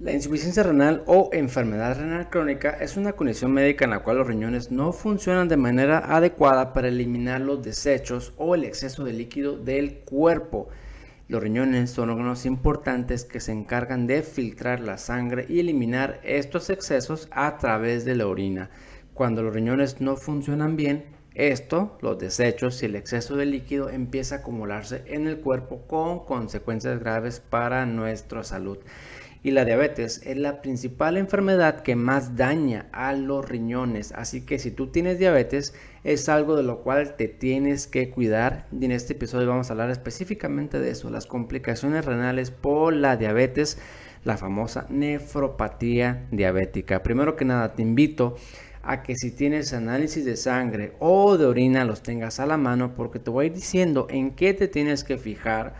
La insuficiencia renal o enfermedad renal crónica es una condición médica en la cual los riñones no funcionan de manera adecuada para eliminar los desechos o el exceso de líquido del cuerpo. Los riñones son órganos importantes que se encargan de filtrar la sangre y eliminar estos excesos a través de la orina. Cuando los riñones no funcionan bien, esto, los desechos y el exceso de líquido empieza a acumularse en el cuerpo con consecuencias graves para nuestra salud y la diabetes es la principal enfermedad que más daña a los riñones. Así que si tú tienes diabetes es algo de lo cual te tienes que cuidar. Y en este episodio vamos a hablar específicamente de eso, las complicaciones renales por la diabetes, la famosa nefropatía diabética. Primero que nada te invito a que si tienes análisis de sangre o de orina los tengas a la mano porque te voy diciendo en qué te tienes que fijar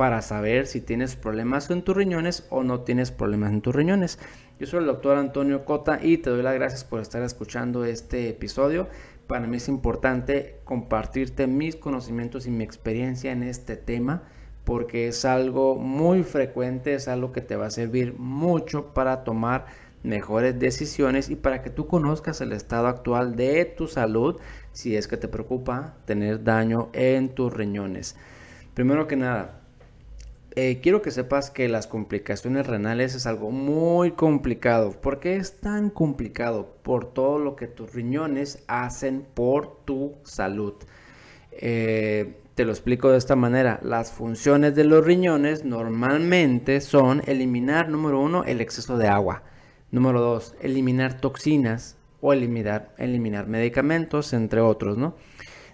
para saber si tienes problemas en tus riñones o no tienes problemas en tus riñones. Yo soy el doctor Antonio Cota y te doy las gracias por estar escuchando este episodio. Para mí es importante compartirte mis conocimientos y mi experiencia en este tema porque es algo muy frecuente, es algo que te va a servir mucho para tomar mejores decisiones y para que tú conozcas el estado actual de tu salud si es que te preocupa tener daño en tus riñones. Primero que nada, eh, quiero que sepas que las complicaciones renales es algo muy complicado. ¿Por qué es tan complicado? Por todo lo que tus riñones hacen por tu salud. Eh, te lo explico de esta manera. Las funciones de los riñones normalmente son eliminar, número uno, el exceso de agua. Número dos, eliminar toxinas o eliminar, eliminar medicamentos, entre otros, ¿no?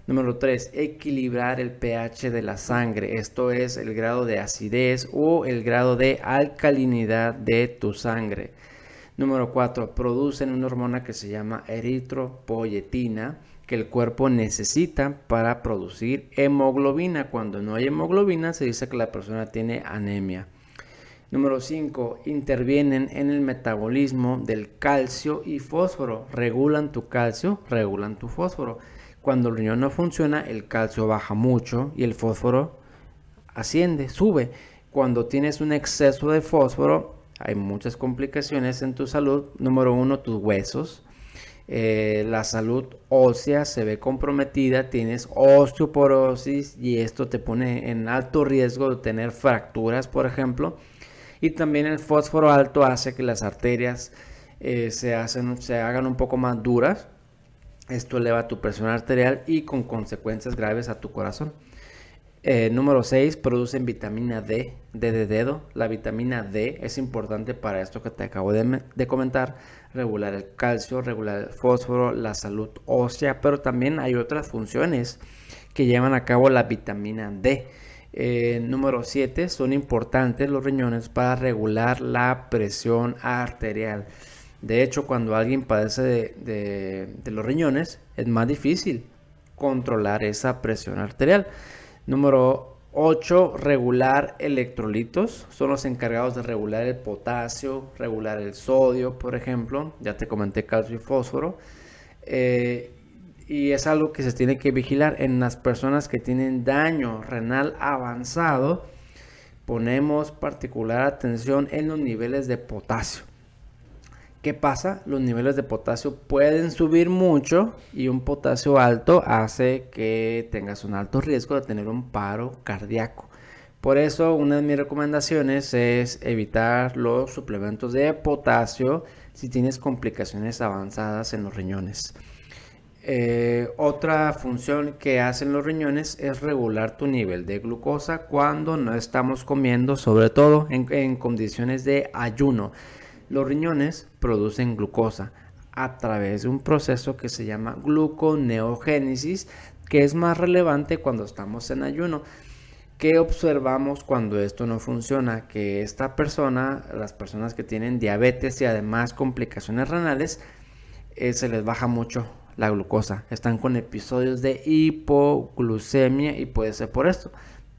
Número 3. Equilibrar el pH de la sangre. Esto es el grado de acidez o el grado de alcalinidad de tu sangre. Número 4. Producen una hormona que se llama eritropoyetina que el cuerpo necesita para producir hemoglobina. Cuando no hay hemoglobina se dice que la persona tiene anemia. Número 5. Intervienen en el metabolismo del calcio y fósforo. Regulan tu calcio, regulan tu fósforo. Cuando el riñón no funciona, el calcio baja mucho y el fósforo asciende, sube. Cuando tienes un exceso de fósforo, hay muchas complicaciones en tu salud. Número uno, tus huesos. Eh, la salud ósea se ve comprometida, tienes osteoporosis y esto te pone en alto riesgo de tener fracturas, por ejemplo. Y también el fósforo alto hace que las arterias eh, se, hacen, se hagan un poco más duras esto eleva tu presión arterial y con consecuencias graves a tu corazón. Eh, número 6, producen vitamina D, D de dedo. La vitamina D es importante para esto que te acabo de, comentar, regular el calcio, regular el fósforo, la salud ósea, pero también hay otras funciones que llevan a cabo la vitamina D. Eh, número 7, son importantes los riñones para regular la presión arterial. De hecho, cuando alguien padece de, los riñones, es más difícil controlar esa presión arterial. Número 8, regular electrolitos. Son los encargados de regular el potasio, regular el sodio, por ejemplo. Ya te comenté calcio y fósforo. Eh, y es algo que se tiene que vigilar en las personas que tienen daño renal avanzado. Ponemos particular atención en los niveles de potasio. ¿Qué pasa? Los niveles de potasio pueden subir mucho y un potasio alto hace que tengas un alto riesgo de tener un paro cardíaco. Por eso una de mis recomendaciones es evitar los suplementos de potasio si tienes complicaciones avanzadas en los riñones. Eh, otra función que hacen los riñones es regular tu nivel de glucosa cuando no estamos comiendo, sobre todo en condiciones de ayuno. Los riñones producen glucosa a través de un proceso que se llama gluconeogénesis, que es más relevante cuando estamos en ayuno. ¿Qué observamos cuando esto no funciona? Que esta persona, las personas que tienen diabetes y además complicaciones renales, eh, se les baja mucho la glucosa. Están con episodios de hipoglucemia y puede ser por esto.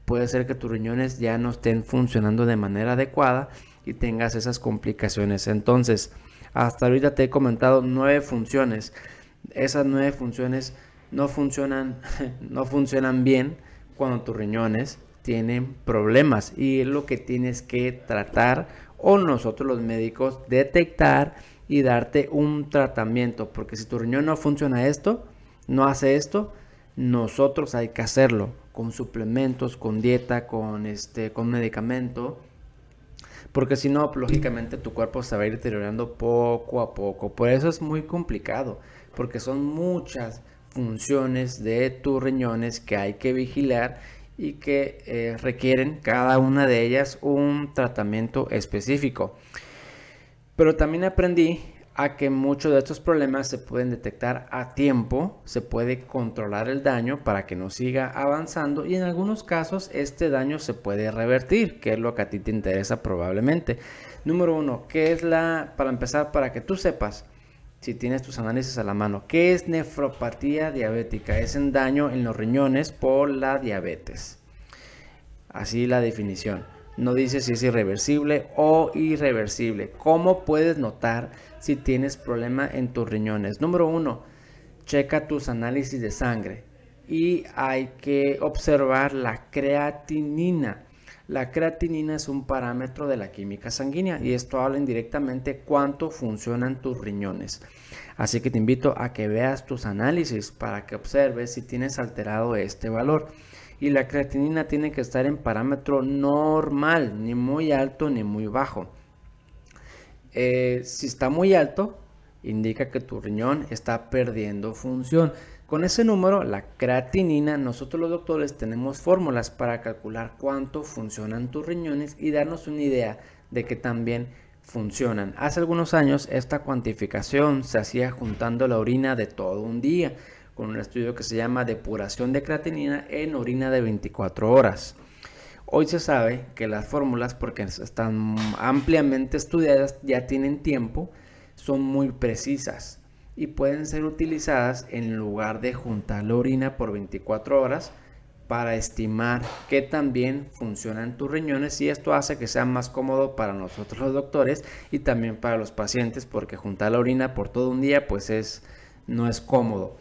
Puede ser que tus riñones ya no estén funcionando de manera adecuada y tengas esas complicaciones. Entonces, hasta ahorita te he comentado nueve funciones. Esas nueve funciones no funcionan, no funcionan bien cuando tus riñones tienen problemas y es lo que tienes que tratar o nosotros los médicos detectar y darte un tratamiento. Porque si tu riñón no funciona esto, no hace esto, nosotros hay que hacerlo con suplementos, con dieta, con este, con medicamento. Porque si no, lógicamente tu cuerpo se va a ir deteriorando poco a poco. Por eso es muy complicado. Porque son muchas funciones de tus riñones que hay que vigilar y que eh, requieren cada una de ellas un tratamiento específico. Pero también aprendí a que muchos de estos problemas se pueden detectar a tiempo, se puede controlar el daño para que no siga avanzando y en algunos casos este daño se puede revertir, que es lo que a ti te interesa probablemente. Número uno, ¿qué es la, para empezar, para que tú sepas, si tienes tus análisis a la mano, qué es nefropatía diabética? Es un daño en los riñones por la diabetes. Así la definición. No dice si es irreversible o irreversible. ¿Cómo puedes notar si tienes problema en tus riñones? Número uno, checa tus análisis de sangre y hay que observar la creatinina. La creatinina es un parámetro de la química sanguínea y esto habla indirectamente cuánto funcionan tus riñones. Así que te invito a que veas tus análisis para que observes si tienes alterado este valor y la creatinina tiene que estar en parámetro normal, ni muy alto ni muy bajo. Eh, si está muy alto, indica que tu riñón está perdiendo función. Con ese número, la creatinina, nosotros los doctores tenemos fórmulas para calcular cuánto funcionan tus riñones y darnos una idea de que también funcionan. Hace algunos años esta cuantificación se hacía juntando la orina de todo un día con un estudio que se llama depuración de creatinina en orina de 24 horas. Hoy se sabe que las fórmulas, porque están ampliamente estudiadas, ya tienen tiempo, son muy precisas y pueden ser utilizadas en lugar de juntar la orina por 24 horas para estimar qué tan bien funcionan tus riñones y esto hace que sea más cómodo para nosotros los doctores y también para los pacientes porque juntar la orina por todo un día pues es no es cómodo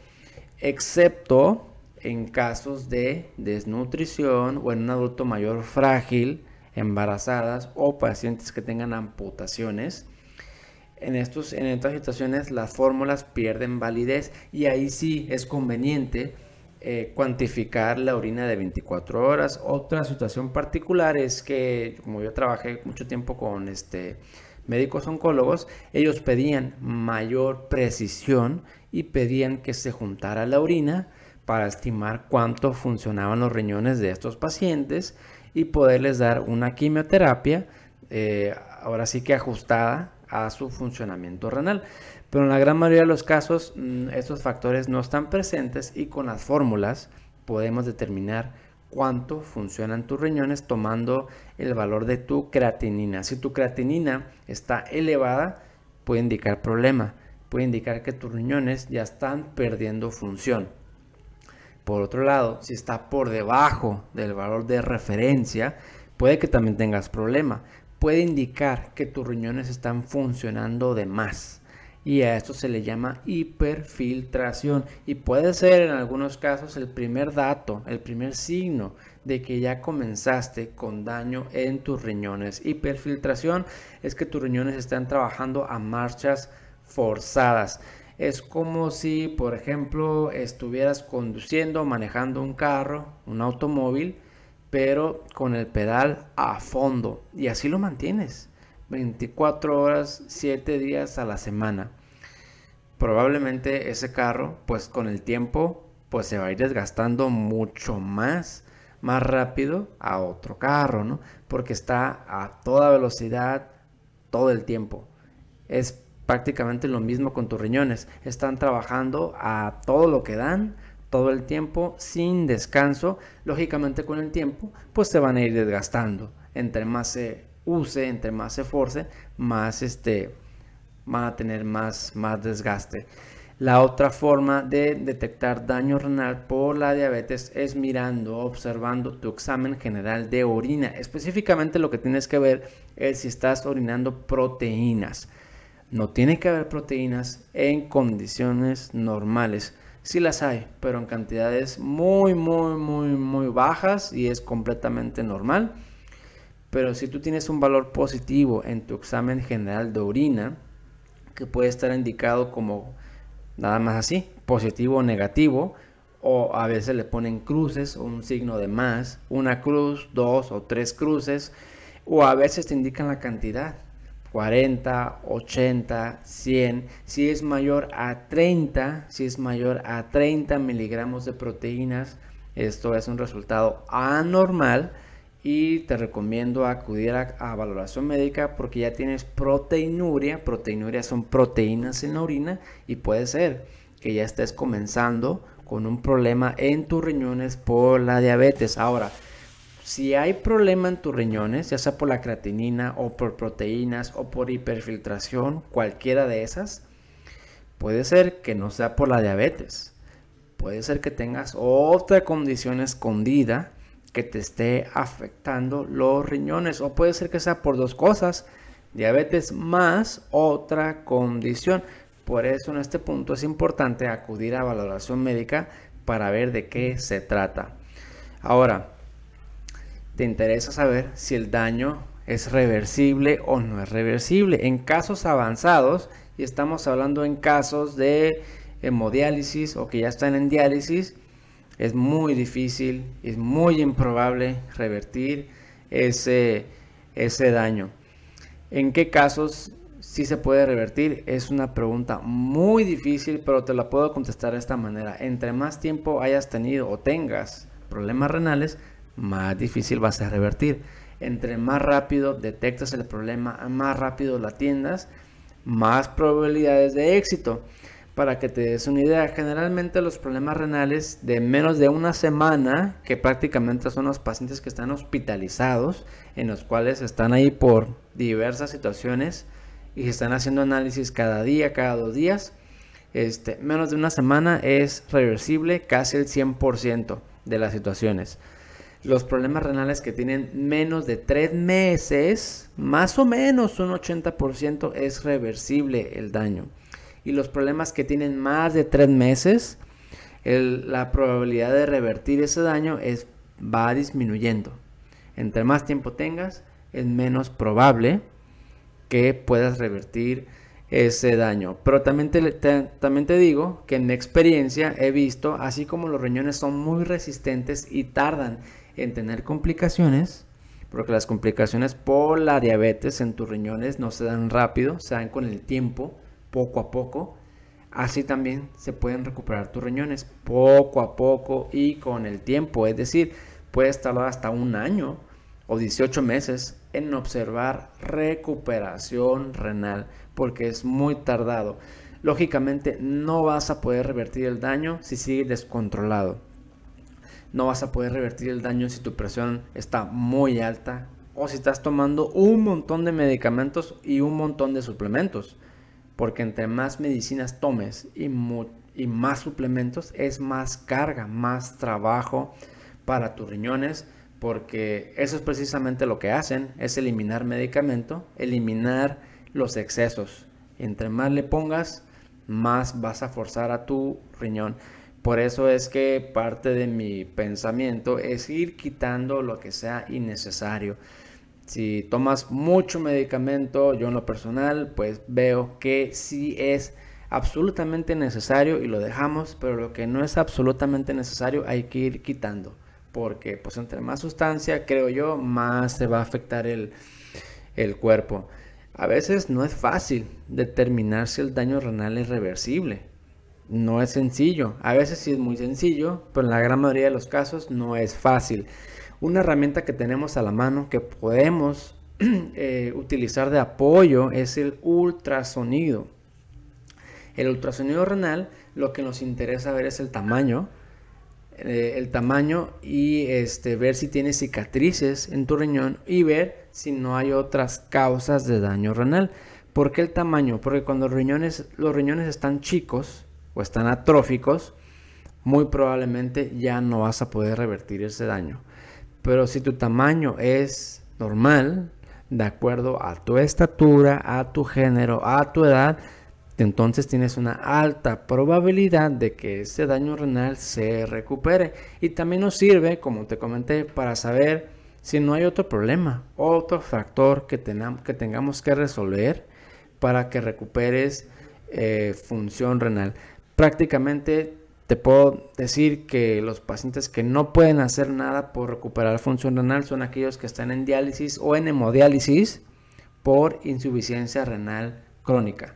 excepto en casos de desnutrición o en un adulto mayor frágil, embarazadas o pacientes que tengan amputaciones. En, estos, en estas situaciones las fórmulas pierden validez y ahí sí es conveniente eh, cuantificar la orina de 24 horas. Otra situación particular es que, como yo trabajé mucho tiempo con este, médicos oncólogos, ellos pedían mayor precisión y pedían que se juntara la orina para estimar cuánto funcionaban los riñones de estos pacientes y poderles dar una quimioterapia, eh, ahora sí que ajustada a su funcionamiento renal. Pero en la gran mayoría de los casos mm, estos factores no están presentes y con las fórmulas podemos determinar cuánto funcionan tus riñones tomando el valor de tu creatinina. Si tu creatinina está elevada, puede indicar problema, puede indicar que tus riñones ya están perdiendo función. Por otro lado, si está por debajo del valor de referencia, puede que también tengas problema. Puede indicar que tus riñones están funcionando de más y a esto se le llama hiperfiltración y puede ser en algunos casos el primer dato, el primer signo de que ya comenzaste con daño en tus riñones. Hiperfiltración es que tus riñones están trabajando a marchas forzadas. Es como si, por ejemplo, estuvieras conduciendo, manejando un carro, un automóvil, pero con el pedal a fondo y así lo mantienes 24 horas, 7 días a la semana. Probablemente ese carro, pues con el tiempo, pues se va a ir desgastando mucho más, más rápido a otro carro, ¿no? Porque está a toda velocidad todo el tiempo. Es prácticamente lo mismo con tus riñones. Están trabajando a todo lo que dan, todo el tiempo, sin descanso. Lógicamente con el tiempo, pues se van a ir desgastando. Entre más se use, entre más se force, más este, van a tener más, más desgaste. La otra forma de detectar daño renal por la diabetes es mirando, observando tu examen general de orina. Específicamente lo que tienes que ver es si estás orinando proteínas. No tiene que haber proteínas en condiciones normales. Sí las hay, pero en cantidades muy, muy, muy, muy bajas y es completamente normal Pero si tú tienes un valor positivo en tu examen general de orina, que puede estar indicado como nada más así, positivo o negativo, o a veces le ponen cruces o un signo de más, una cruz, dos o tres cruces, o a veces te indican la cantidad, 40, 80, 100, si es mayor a 30, si es mayor a 30 miligramos de proteínas, esto es un resultado anormal y te recomiendo acudir a, valoración médica porque ya tienes proteinuria, proteinuria son proteínas en la orina y puede ser que ya estés comenzando con un problema en tus riñones por la diabetes. Ahora, si hay problema en tus riñones, ya sea por la creatinina o por proteínas o por hiperfiltración, cualquiera de esas, puede ser que no sea por la diabetes. Puede ser que tengas otra condición escondida que te esté afectando los riñones. O puede ser que sea por dos cosas. Diabetes más otra condición. Por eso en este punto es importante acudir a valoración médica para ver de qué se trata. Ahora, te interesa saber si el daño es reversible o no es reversible. En casos avanzados, y estamos hablando en casos de hemodiálisis o que ya están en diálisis, es muy difícil, es muy improbable revertir ese, ese daño. ¿En qué casos si se puede revertir? Es una pregunta muy difícil, pero te la puedo contestar de esta manera. Entre más tiempo hayas tenido o tengas problemas renales, más difícil va a revertir. Entre más rápido detectas el problema, más rápido lo atiendas, más probabilidades de éxito. Para que te des una idea, generalmente los problemas renales de menos de una semana, que prácticamente son los pacientes que están hospitalizados, en los cuales están ahí por diversas situaciones, y se están haciendo análisis cada día, cada dos días. Este, menos de una semana es reversible casi el 100% de las situaciones. Los problemas renales que tienen menos de tres meses, más o menos un 80% es reversible el daño. Y los problemas que tienen más de tres meses, la probabilidad de revertir ese daño es, va disminuyendo. Entre más tiempo tengas, es menos probable que puedas revertir ese daño. Pero también te, también te digo que en mi experiencia he visto, así como los riñones son muy resistentes y tardan en tener complicaciones, porque las complicaciones por la diabetes en tus riñones no se dan rápido, se dan con el tiempo, poco a poco. Así también se pueden recuperar tus riñones poco a poco y con el tiempo. Es decir, puedes tardar hasta un año o 18 meses en observar recuperación renal porque es muy tardado. Lógicamente no vas a poder revertir el daño si sigue descontrolado. No vas a poder revertir el daño si tu presión está muy alta o si estás tomando un montón de medicamentos y un montón de suplementos. Porque entre más medicinas tomes y, más suplementos es más carga, más trabajo para tus riñones porque eso es precisamente lo que hacen, es eliminar medicamento, eliminar los excesos. Entre más le pongas, más vas a forzar a tu riñón. Por eso es que parte de mi pensamiento es ir quitando lo que sea innecesario. Si tomas mucho medicamento, yo en lo personal, pues veo que sí es absolutamente necesario y lo dejamos, pero lo que no es absolutamente necesario hay que ir quitando porque pues entre más sustancia, creo yo, más se va a afectar el, cuerpo. A veces no es fácil determinar si el daño renal es reversible. No es sencillo. A veces sí es muy sencillo, pero en la gran mayoría de los casos no es fácil. Una herramienta que tenemos a la mano que podemos eh, utilizar de apoyo es el ultrasonido. El ultrasonido renal lo que nos interesa ver es el tamaño eh, el tamaño y este, ver si tiene cicatrices en tu riñón y ver si no hay otras causas de daño renal. ¿Por qué el tamaño? Porque cuando los riñones, los riñones están chicos o están atróficos, muy probablemente ya no vas a poder revertir ese daño. Pero si tu tamaño es normal, de acuerdo a tu estatura, a tu género, a tu edad, entonces tienes una alta probabilidad de que ese daño renal se recupere. Y también nos sirve, como te comenté, para saber si no hay otro problema, otro factor que, que tengamos que resolver para que recuperes eh, función renal. Prácticamente te puedo decir que los pacientes que no pueden hacer nada por recuperar función renal son aquellos que están en diálisis o en hemodiálisis por insuficiencia renal crónica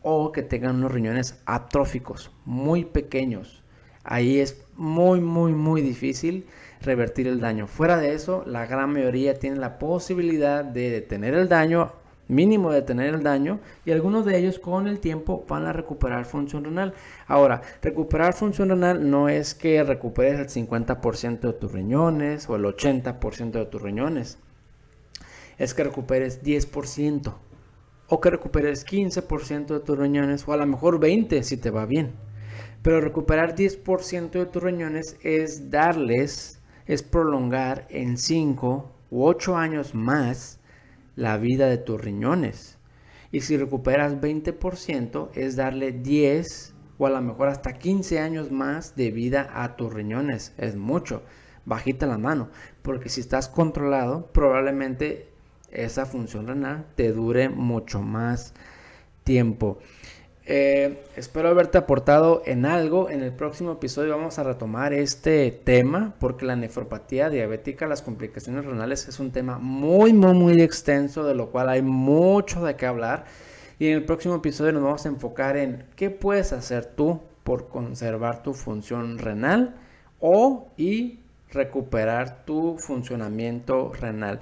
o que tengan unos riñones atróficos muy pequeños. Ahí es muy, muy, muy difícil revertir el daño. Fuera de eso, la gran mayoría tiene la posibilidad de detener el daño mínimo de tener el daño y algunos de ellos con el tiempo van a recuperar función renal. Ahora, recuperar función renal no es que recuperes el 50% de tus riñones o el 80% de tus riñones. Es que recuperes 10% o que recuperes 15% de tus riñones o a lo mejor 20 si te va bien. Pero recuperar 10% de tus riñones es darles, es prolongar en 5 u 8 años más la vida de tus riñones. Y si recuperas 20% es darle 10 o a lo mejor hasta 15 años más de vida a tus riñones. Es mucho. Bajita la mano. Porque si estás controlado, probablemente esa función renal te dure mucho más tiempo. Eh, espero haberte aportado en algo. En el próximo episodio vamos a retomar este tema porque la nefropatía diabética, las complicaciones renales es un tema muy, muy, muy extenso de lo cual hay mucho de qué hablar. Y en el próximo episodio nos vamos a enfocar en qué puedes hacer tú por conservar tu función renal o y recuperar tu funcionamiento renal.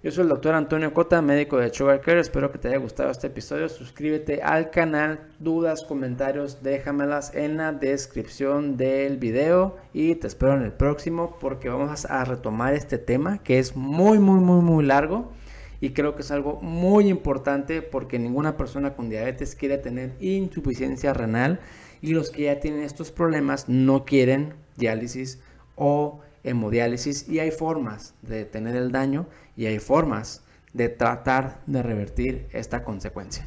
Yo soy el doctor Antonio Cota, médico de Sugar Care. Espero que te haya gustado este episodio. Suscríbete al canal. Dudas, comentarios, déjamelas en la descripción del video. Y te espero en el próximo porque vamos a retomar este tema que es muy, muy, muy, muy largo. Y creo que es algo muy importante porque ninguna persona con diabetes quiere tener insuficiencia renal. Y los que ya tienen estos problemas no quieren diálisis o hemodiálisis y hay formas de detener el daño y hay formas de tratar de revertir esta consecuencia.